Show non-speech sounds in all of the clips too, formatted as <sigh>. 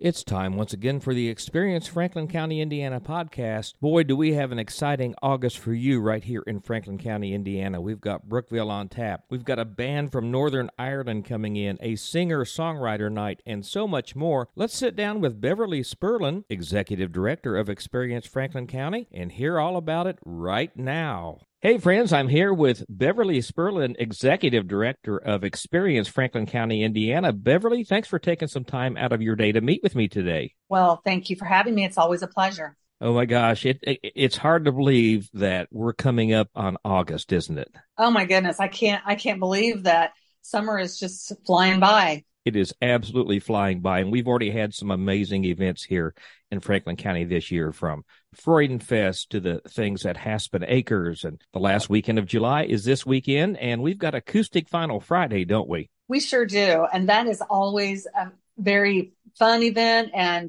It's time once again for the Experience Franklin County, Indiana podcast. Boy, do we have an exciting August for you right here in Franklin County, Indiana. We've got Brookville on tap. We've got a band from Northern Ireland coming in, a singer songwriter night, and so much more. Let's sit down with Beverly Spurlin, Executive Director of Experience Franklin County, and hear all about it right now. Hey, friends, I'm here with Beverly Spurlin, Executive Director of Experience Franklin County, Indiana. Beverly, thanks for taking some time out of your day to meet with me today. Well, thank you for having me. It's always a pleasure. Oh my gosh, it, it, it's hard to believe that we're coming up on August, isn't it? Oh my goodness, I can't I can't believe that summer is just flying by. It is absolutely flying by, and we've already had some amazing events here in Franklin County this year, from Freudenfest to the things at Haspin Acres. And the last weekend of July is this weekend, and we've got Acoustic Final Friday, don't we? We sure do. And that is always a very fun event and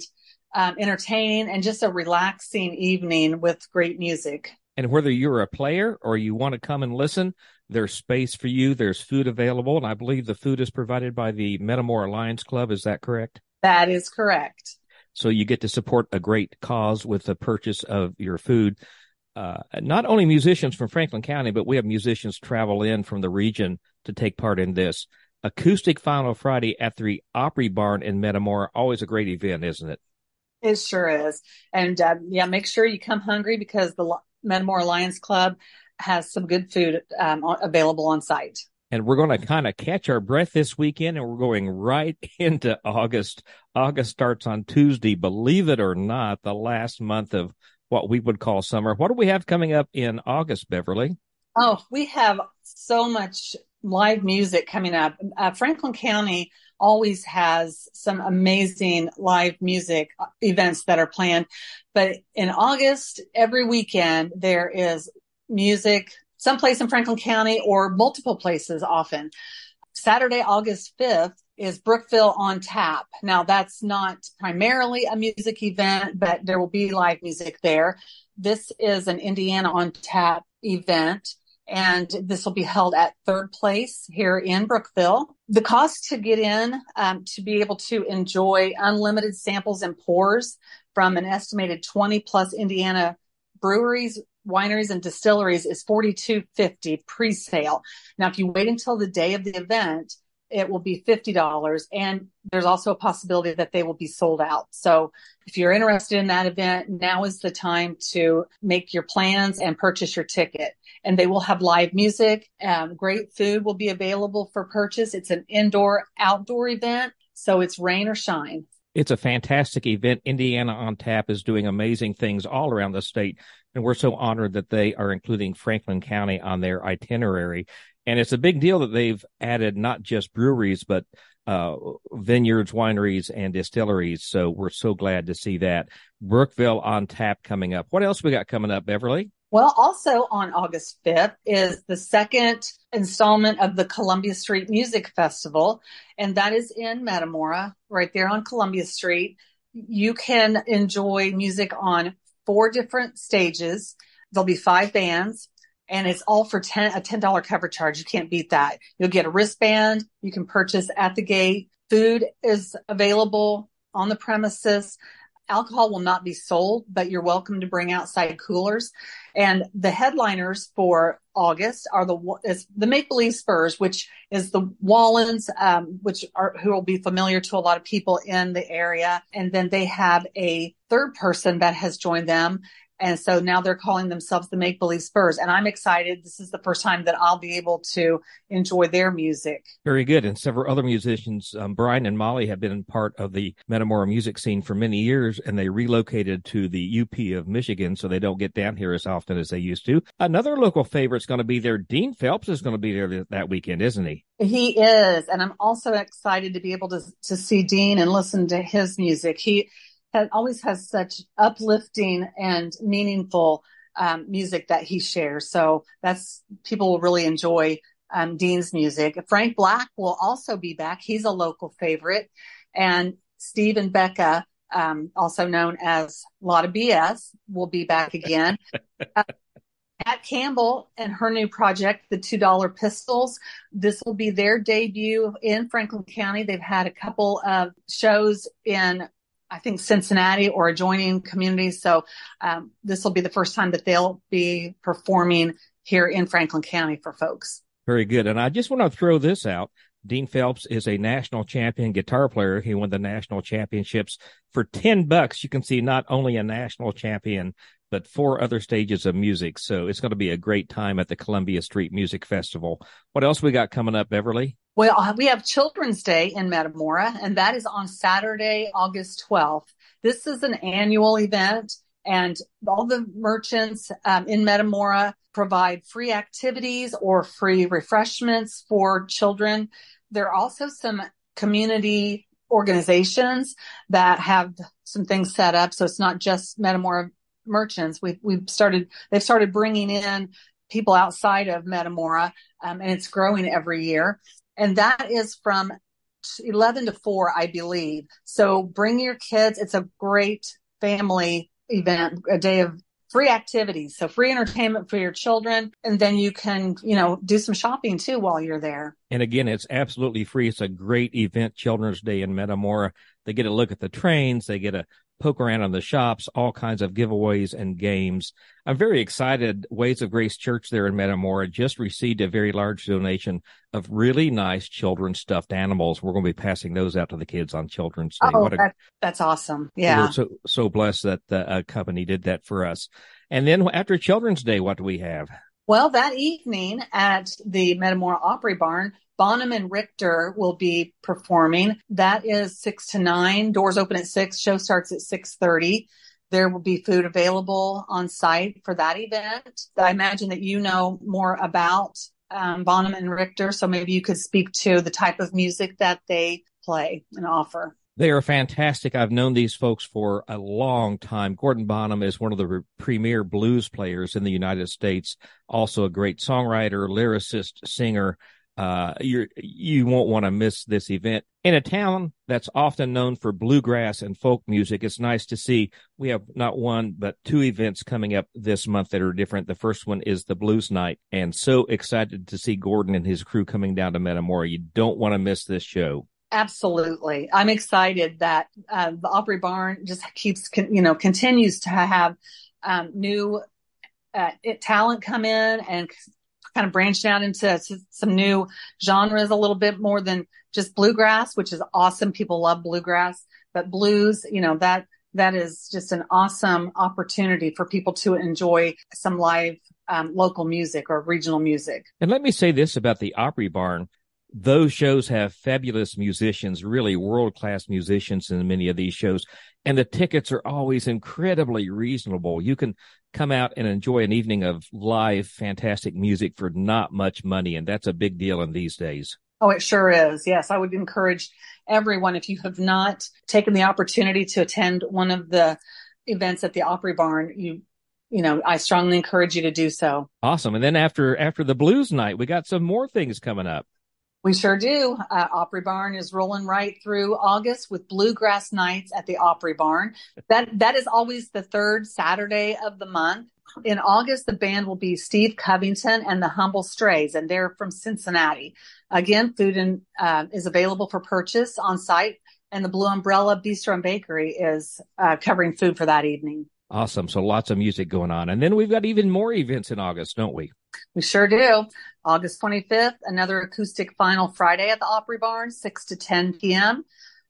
um, entertaining and just a relaxing evening with great music. And whether you're a player or you want to come and listen, there's space for you. There's food available. And I believe the food is provided by the Metamora Lions Club. Is that correct? That is correct. So you get to support a great cause with the purchase of your food. Uh, not only musicians from Franklin County, but we have musicians travel in from the region to take part in this. Acoustic Final Friday at the Opry Barn in Metamora. Always a great event, isn't it? It sure is. And uh, yeah, make sure you come hungry because the Metamora Lions Club has some good food um, available on site and we're going to kind of catch our breath this weekend and we're going right <laughs> into August. August starts on Tuesday, believe it or not, the last month of what we would call summer. What do we have coming up in August, Beverly? Oh, we have so much live music coming up. Uh, Franklin County always has some amazing live music events that are planned. But in August, every weekend, there is music someplace in Franklin County or multiple places often. Saturday, August 5th is Brookville on tap. Now that's not primarily a music event, but there will be live music there. This is an Indiana on tap event and this will be held at third place here in Brookville. The cost to get in, um, to be able to enjoy unlimited samples and pours from an estimated 20 plus Indiana breweries wineries and distilleries is 42.50 pre-sale. Now, if you wait until the day of the event, it will be $50 and there's also a possibility that they will be sold out. So if you're interested in that event, now is the time to make your plans and purchase your ticket. And they will have live music. Um, great food will be available for purchase. It's an indoor outdoor event. So it's rain or shine. It's a fantastic event. Indiana on Tap is doing amazing things all around the state. And we're so honored that they are including Franklin County on their itinerary. And it's a big deal that they've added not just breweries, but uh, vineyards, wineries, and distilleries. So we're so glad to see that. Brookville on tap coming up. What else we got coming up, Beverly? Well, also on August 5th is the second installment of the Columbia Street Music Festival, and that is in Metamora, right there on Columbia Street. You can enjoy music on four different stages. There'll be five bands and it's all for 10, a $10 cover charge. You can't beat that. You'll get a wristband. You can purchase at the gate. Food is available on the premises. Alcohol will not be sold, but you're welcome to bring outside coolers. And the headliners for August are the the Make Believe Spurs, which is the Wallens, um, which are who will be familiar to a lot of people in the area. And then they have a third person that has joined them, and so now they're calling themselves the Make Believe Spurs. And I'm excited. This is the first time that I'll be able to enjoy their music. Very good. And several other musicians, um, Brian and Molly, have been part of the Metamora music scene for many years, and they relocated to the UP of Michigan, so they don't get down here as often as they used to. Another local favorite is going to be there. Dean Phelps is going to be there that weekend, isn't he? He is. And I'm also excited to be able to, to see Dean and listen to his music. He, has, always has such uplifting and meaningful um, music that he shares. So that's people will really enjoy um, Dean's music. Frank Black will also be back. He's a local favorite, and Steve and Becca, um, also known as Lot of BS, will be back again. <laughs> uh, Pat Campbell and her new project, the Two Dollar Pistols. This will be their debut in Franklin County. They've had a couple of shows in I think Cincinnati or adjoining communities. So um, this will be the first time that they'll be performing here in Franklin County for folks. Very good. And I just want to throw this out. Dean Phelps is a national champion guitar player. He won the national championships for 10 bucks. You can see not only a national champion, but four other stages of music. So it's going to be a great time at the Columbia Street Music Festival. What else we got coming up, Beverly? Well, uh, we have Children's Day in Metamora, and that is on Saturday, August 12th. This is an annual event, and all the merchants um, in Metamora provide free activities or free refreshments for children. There are also some community organizations that have some things set up. So it's not just Metamora merchants. We've, we've started, they've started bringing in people outside of Metamora, um, and it's growing every year. And that is from 11 to 4, I believe. So bring your kids. It's a great family event, a day of free activities. So free entertainment for your children. And then you can, you know, do some shopping too while you're there. And again, it's absolutely free. It's a great event, Children's Day in Metamora. They get a look at the trains. They get a poke around on the shops, all kinds of giveaways and games. I'm very excited. Ways of Grace Church there in Metamora just received a very large donation of really nice children's stuffed animals. We're going to be passing those out to the kids on Children's Day. Oh, a, that, that's awesome. Yeah. We're so, so blessed that the uh, company did that for us. And then after Children's Day, what do we have? Well, that evening at the Metamora Opry Barn, Bonham and Richter will be performing. That is six to nine. Doors open at six. Show starts at six thirty. There will be food available on site for that event. I imagine that you know more about um, Bonham and Richter, so maybe you could speak to the type of music that they play and offer. They are fantastic. I've known these folks for a long time. Gordon Bonham is one of the re- premier blues players in the United States, also a great songwriter, lyricist, singer uh, you you won't want to miss this event. In a town that's often known for bluegrass and folk music, it's nice to see we have not one but two events coming up this month that are different. The first one is the Blues Night, and so excited to see Gordon and his crew coming down to Metamora. You don't want to miss this show. Absolutely, I'm excited that uh, the Opry Barn just keeps, you know, continues to have um, new uh, talent come in and kind of branched out into some new genres a little bit more than just bluegrass, which is awesome. People love bluegrass, but blues, you know, that, that is just an awesome opportunity for people to enjoy some live um, local music or regional music. And let me say this about the Opry Barn. Those shows have fabulous musicians, really world class musicians in many of these shows. And the tickets are always incredibly reasonable. You can come out and enjoy an evening of live, fantastic music for not much money. And that's a big deal in these days. Oh, it sure is. Yes. I would encourage everyone, if you have not taken the opportunity to attend one of the events at the Opry Barn, you you know, I strongly encourage you to do so. Awesome. And then after after the blues night, we got some more things coming up. We sure do. Uh, Opry Barn is rolling right through August with Bluegrass Nights at the Opry Barn. That that is always the third Saturday of the month. In August, the band will be Steve Covington and the Humble Strays, and they're from Cincinnati. Again, food and, uh, is available for purchase on site, and the Blue Umbrella Bistro and Bakery is uh, covering food for that evening. Awesome. So lots of music going on. And then we've got even more events in August, don't we? We sure do. August 25th, another acoustic final Friday at the Opry Barn, 6 to 10 p.m.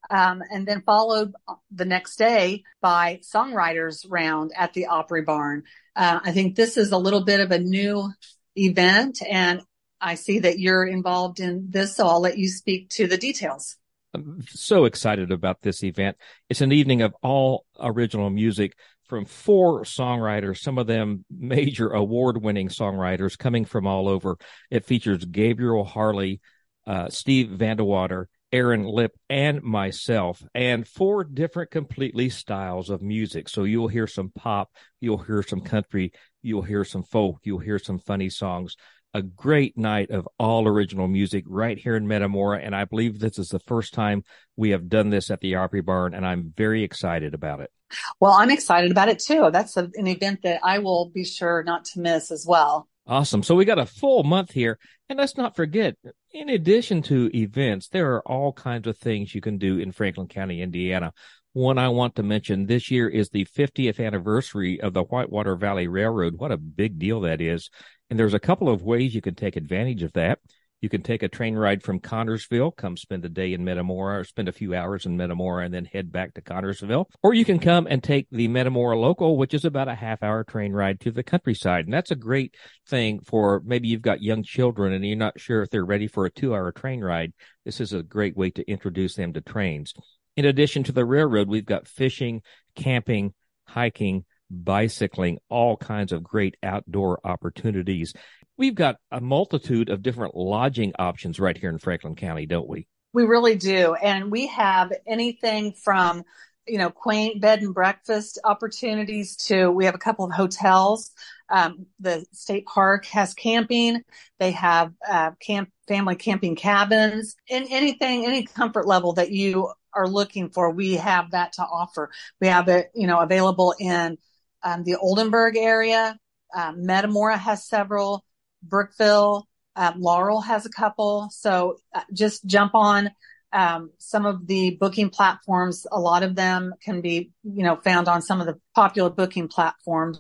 Um, and then followed the next day by songwriters round at the Opry Barn. Uh, I think this is a little bit of a new event and I see that you're involved in this, so I'll let you speak to the details. I'm so excited about this event. It's an evening of all original music from four songwriters, some of them major award winning songwriters coming from all over. It features Gabriel Harley, uh, Steve Vandewater, Aaron Lip, and myself, and four different completely styles of music. So you'll hear some pop, you'll hear some country, you'll hear some folk, you'll hear some funny songs a great night of all original music right here in Metamora. And I believe this is the first time we have done this at the Opry Barn, and I'm very excited about it. Well, I'm excited about it too. That's a, an event that I will be sure not to miss as well. Awesome. So we got a full month here. And let's not forget, in addition to events, there are all kinds of things you can do in Franklin County, Indiana. one I want to mention this year is the 50th anniversary of the Whitewater Valley Railroad. What a big deal that is. And there's a couple of ways you can take advantage of that. You can take a train ride from Connersville, come spend a day in Metamora or spend a few hours in Metamora and then head back to Connersville. Or you can come and take the Metamora local, which is about a half hour train ride to the countryside. And that's a great thing for maybe you've got young children and you're not sure if they're ready for a two hour train ride. This is a great way to introduce them to trains. In addition to the railroad, we've got fishing, camping, hiking, bicycling, all kinds of great outdoor opportunities. We've got a multitude of different lodging options right here in Franklin County, don't we? We really do. And we have anything from, you know, quaint bed and breakfast opportunities to we have a couple of hotels. Um, the state park has camping. They have uh, camp family camping cabins and anything, any comfort level that you are looking for, we have that to offer. We have it, you know, available in um, the Oldenburg area. Um, Metamora has several. Brookville, um, Laurel has a couple. So uh, just jump on um, some of the booking platforms. A lot of them can be, you know, found on some of the popular booking platforms.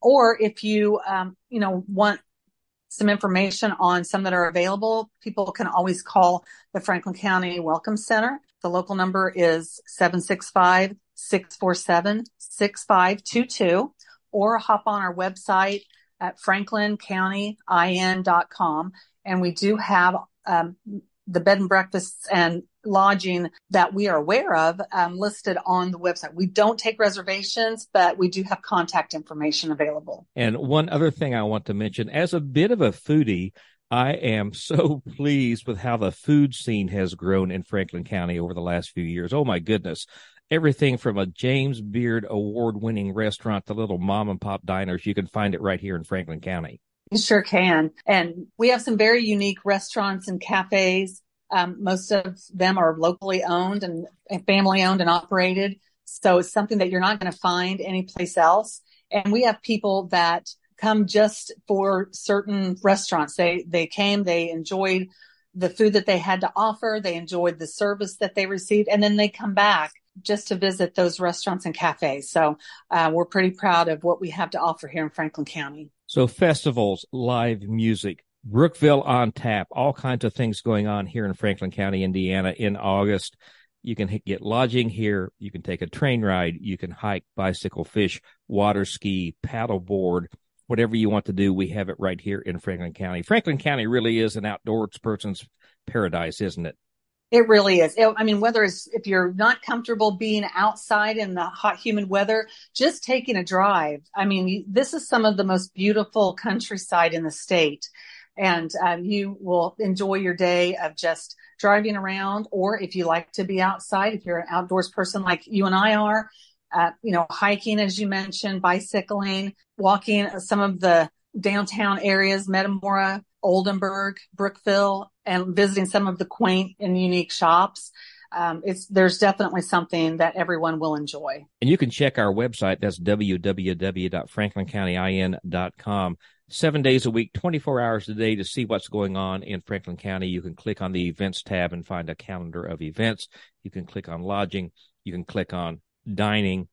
Or if you, um, you know, want some information on some that are available, people can always call the Franklin County Welcome Center. The local number is 765 647 6522 or hop on our website at franklincountyin.com. And we do have um, the bed and breakfasts and lodging that we are aware of um, listed on the website. We don't take reservations, but we do have contact information available. And one other thing I want to mention as a bit of a foodie, I am so <laughs> pleased with how the food scene has grown in Franklin County over the last few years. Oh my goodness everything from a James Beard award winning restaurant to little mom and pop diners. You can find it right here in Franklin County. You sure can. And we have some very unique restaurants and cafes. Um, most of them are locally owned and, and family owned and operated. So it's something that you're not going to find anyplace else. And we have people that come just for certain restaurants. They, they came, they enjoyed the food that they had to offer. They enjoyed the service that they received and then they come back just to visit those restaurants and cafes. So uh, we're pretty proud of what we have to offer here in Franklin County. So festivals, live music, Brookville on tap, all kinds of things going on here in Franklin County, Indiana in August. You can get lodging here. You can take a train ride. You can hike, bicycle, fish, water ski, paddleboard, whatever you want to do. We have it right here in Franklin County. Franklin County really is an outdoors person's paradise, isn't it? It really is. It, I mean, whether it's if you're not comfortable being outside in the hot, humid weather, just taking a drive. I mean, this is some of the most beautiful countryside in the state. And um, you will enjoy your day of just driving around, or if you like to be outside, if you're an outdoors person like you and I are, uh, you know, hiking, as you mentioned, bicycling, walking some of the downtown areas, Metamora, Oldenburg, Brookville, and visiting some of the quaint and unique shops. Um, it's there's definitely something that everyone will enjoy. And you can check our website. That's www.franklincountyin.com. Seven days a week, 24 hours a day to see what's going on in Franklin County. You can click on the events tab and find a calendar of events. You can click on lodging. You can click on dining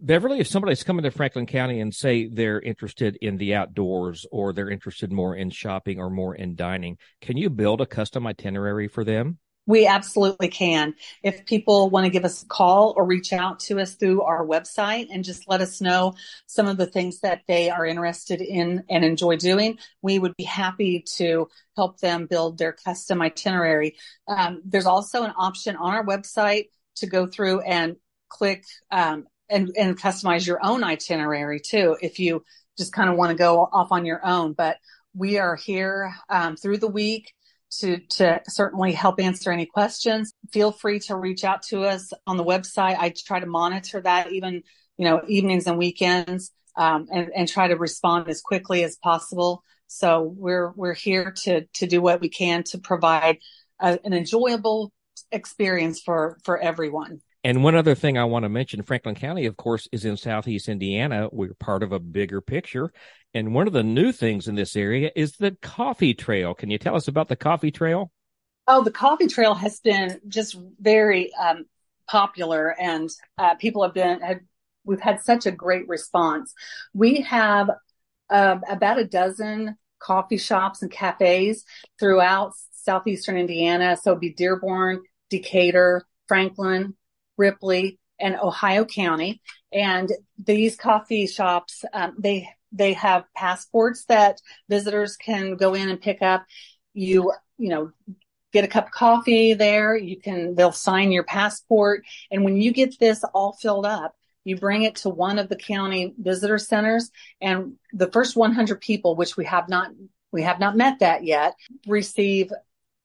Beverly, if somebody's coming to Franklin County and say they're interested in the outdoors or they're interested more in shopping or more in dining, can you build a custom itinerary for them? We absolutely can. If people want to give us a call or reach out to us through our website and just let us know some of the things that they are interested in and enjoy doing, we would be happy to help them build their custom itinerary. Um, there's also an option on our website to go through and click um, and, and customize your own itinerary too if you just kind of want to go off on your own. But we are here um, through the week to to certainly help answer any questions. Feel free to reach out to us on the website. I try to monitor that even you know evenings and weekends um, and and try to respond as quickly as possible. So we're we're here to to do what we can to provide a, an enjoyable experience for for everyone. And one other thing I want to mention Franklin County, of course, is in southeast Indiana. We're part of a bigger picture. And one of the new things in this area is the coffee trail. Can you tell us about the coffee trail? Oh, the coffee trail has been just very um, popular and uh, people have been had we've had such a great response. We have uh, about a dozen coffee shops and cafes throughout southeastern Indiana. So be Dearborn, Decatur, Franklin, Ripley, and Ohio County. And these coffee shops, um, they they have passports that visitors can go in and pick up. You you know get a cup of coffee there. You can they'll sign your passport, and when you get this all filled up, you bring it to one of the county visitor centers, and the first 100 people, which we have not we have not met that yet, receive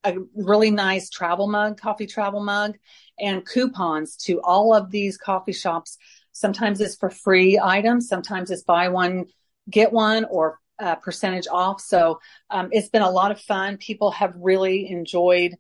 a really nice travel mug, coffee travel mug, and coupons to all of these coffee shops. Sometimes it's for free items, sometimes it's buy one, get one, or uh, percentage off. So um, it's been a lot of fun. People have really enjoyed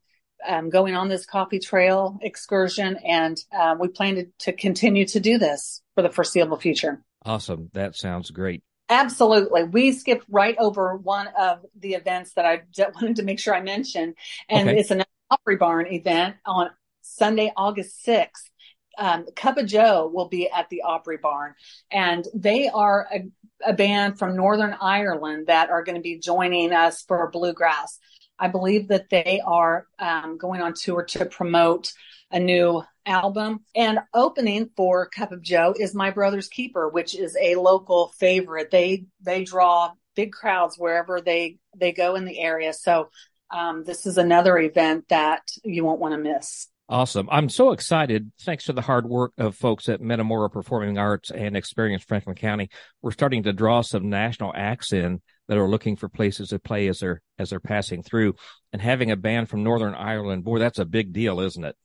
um, going on this coffee trail excursion, and uh, we plan to, to continue to do this for the foreseeable future. Awesome. That sounds great. Absolutely. We skipped right over one of the events that I <laughs> wanted to make sure I mentioned, and okay. it's an Opry Barn event on Sunday, August 6th. Um, Cup of Joe will be at the Opry Barn, and they are a, a band from Northern Ireland that are going to be joining us for bluegrass. I believe that they are um, going on tour to promote a new album. And opening for Cup of Joe is My Brother's Keeper, which is a local favorite. They they draw big crowds wherever they they go in the area. So um, this is another event that you won't want to miss. Awesome. I'm so excited. Thanks to the hard work of folks at Metamora Performing Arts and Experience Franklin County, we're starting to draw some national acts in that are looking for places to play as they're as they're passing through. And having a band from Northern Ireland, boy, that's a big deal, isn't it?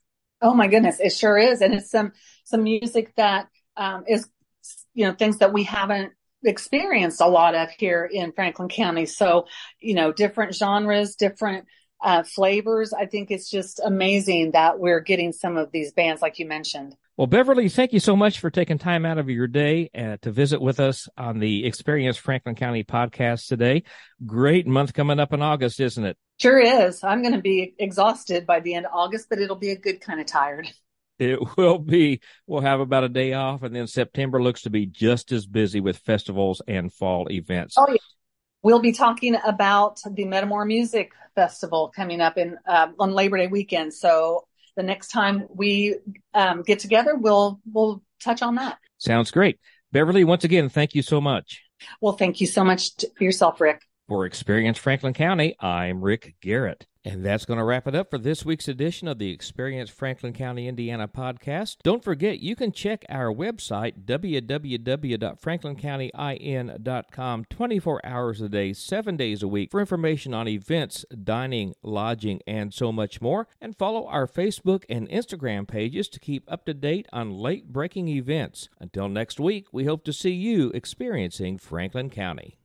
Oh my goodness, it sure is, and it's some some music that um, is you know things that we haven't experienced a lot of here in Franklin County. So you know, different genres, different uh, flavors. I think it's just amazing that we're getting some of these bands, like you mentioned. Well, Beverly, thank you so much for taking time out of your day uh, to visit with us on the Experience Franklin County podcast today. Great month coming up in August, isn't it? Sure is. I'm going to be exhausted by the end of August, but it'll be a good kind of tired. <laughs> It will be. We'll have about a day off, and then September looks to be just as busy with festivals and fall events. Oh, yeah. We'll be talking about the Metamora Music Festival coming up in uh, on Labor Day weekend. So the next time we um, get together, we'll we'll touch on that. Sounds great, Beverly. Once again, thank you so much. Well, thank you so much for yourself, Rick. For Experience Franklin County, I'm Rick Garrett. And that's going to wrap it up for this week's edition of the Experience Franklin County, Indiana podcast. Don't forget, you can check our website, www.franklincountyin.com, 24 hours a day, 7 days a week, for information on events, dining, lodging, and so much more. And follow our Facebook and Instagram pages to keep up to date on late breaking events. Until next week, we hope to see you experiencing Franklin County.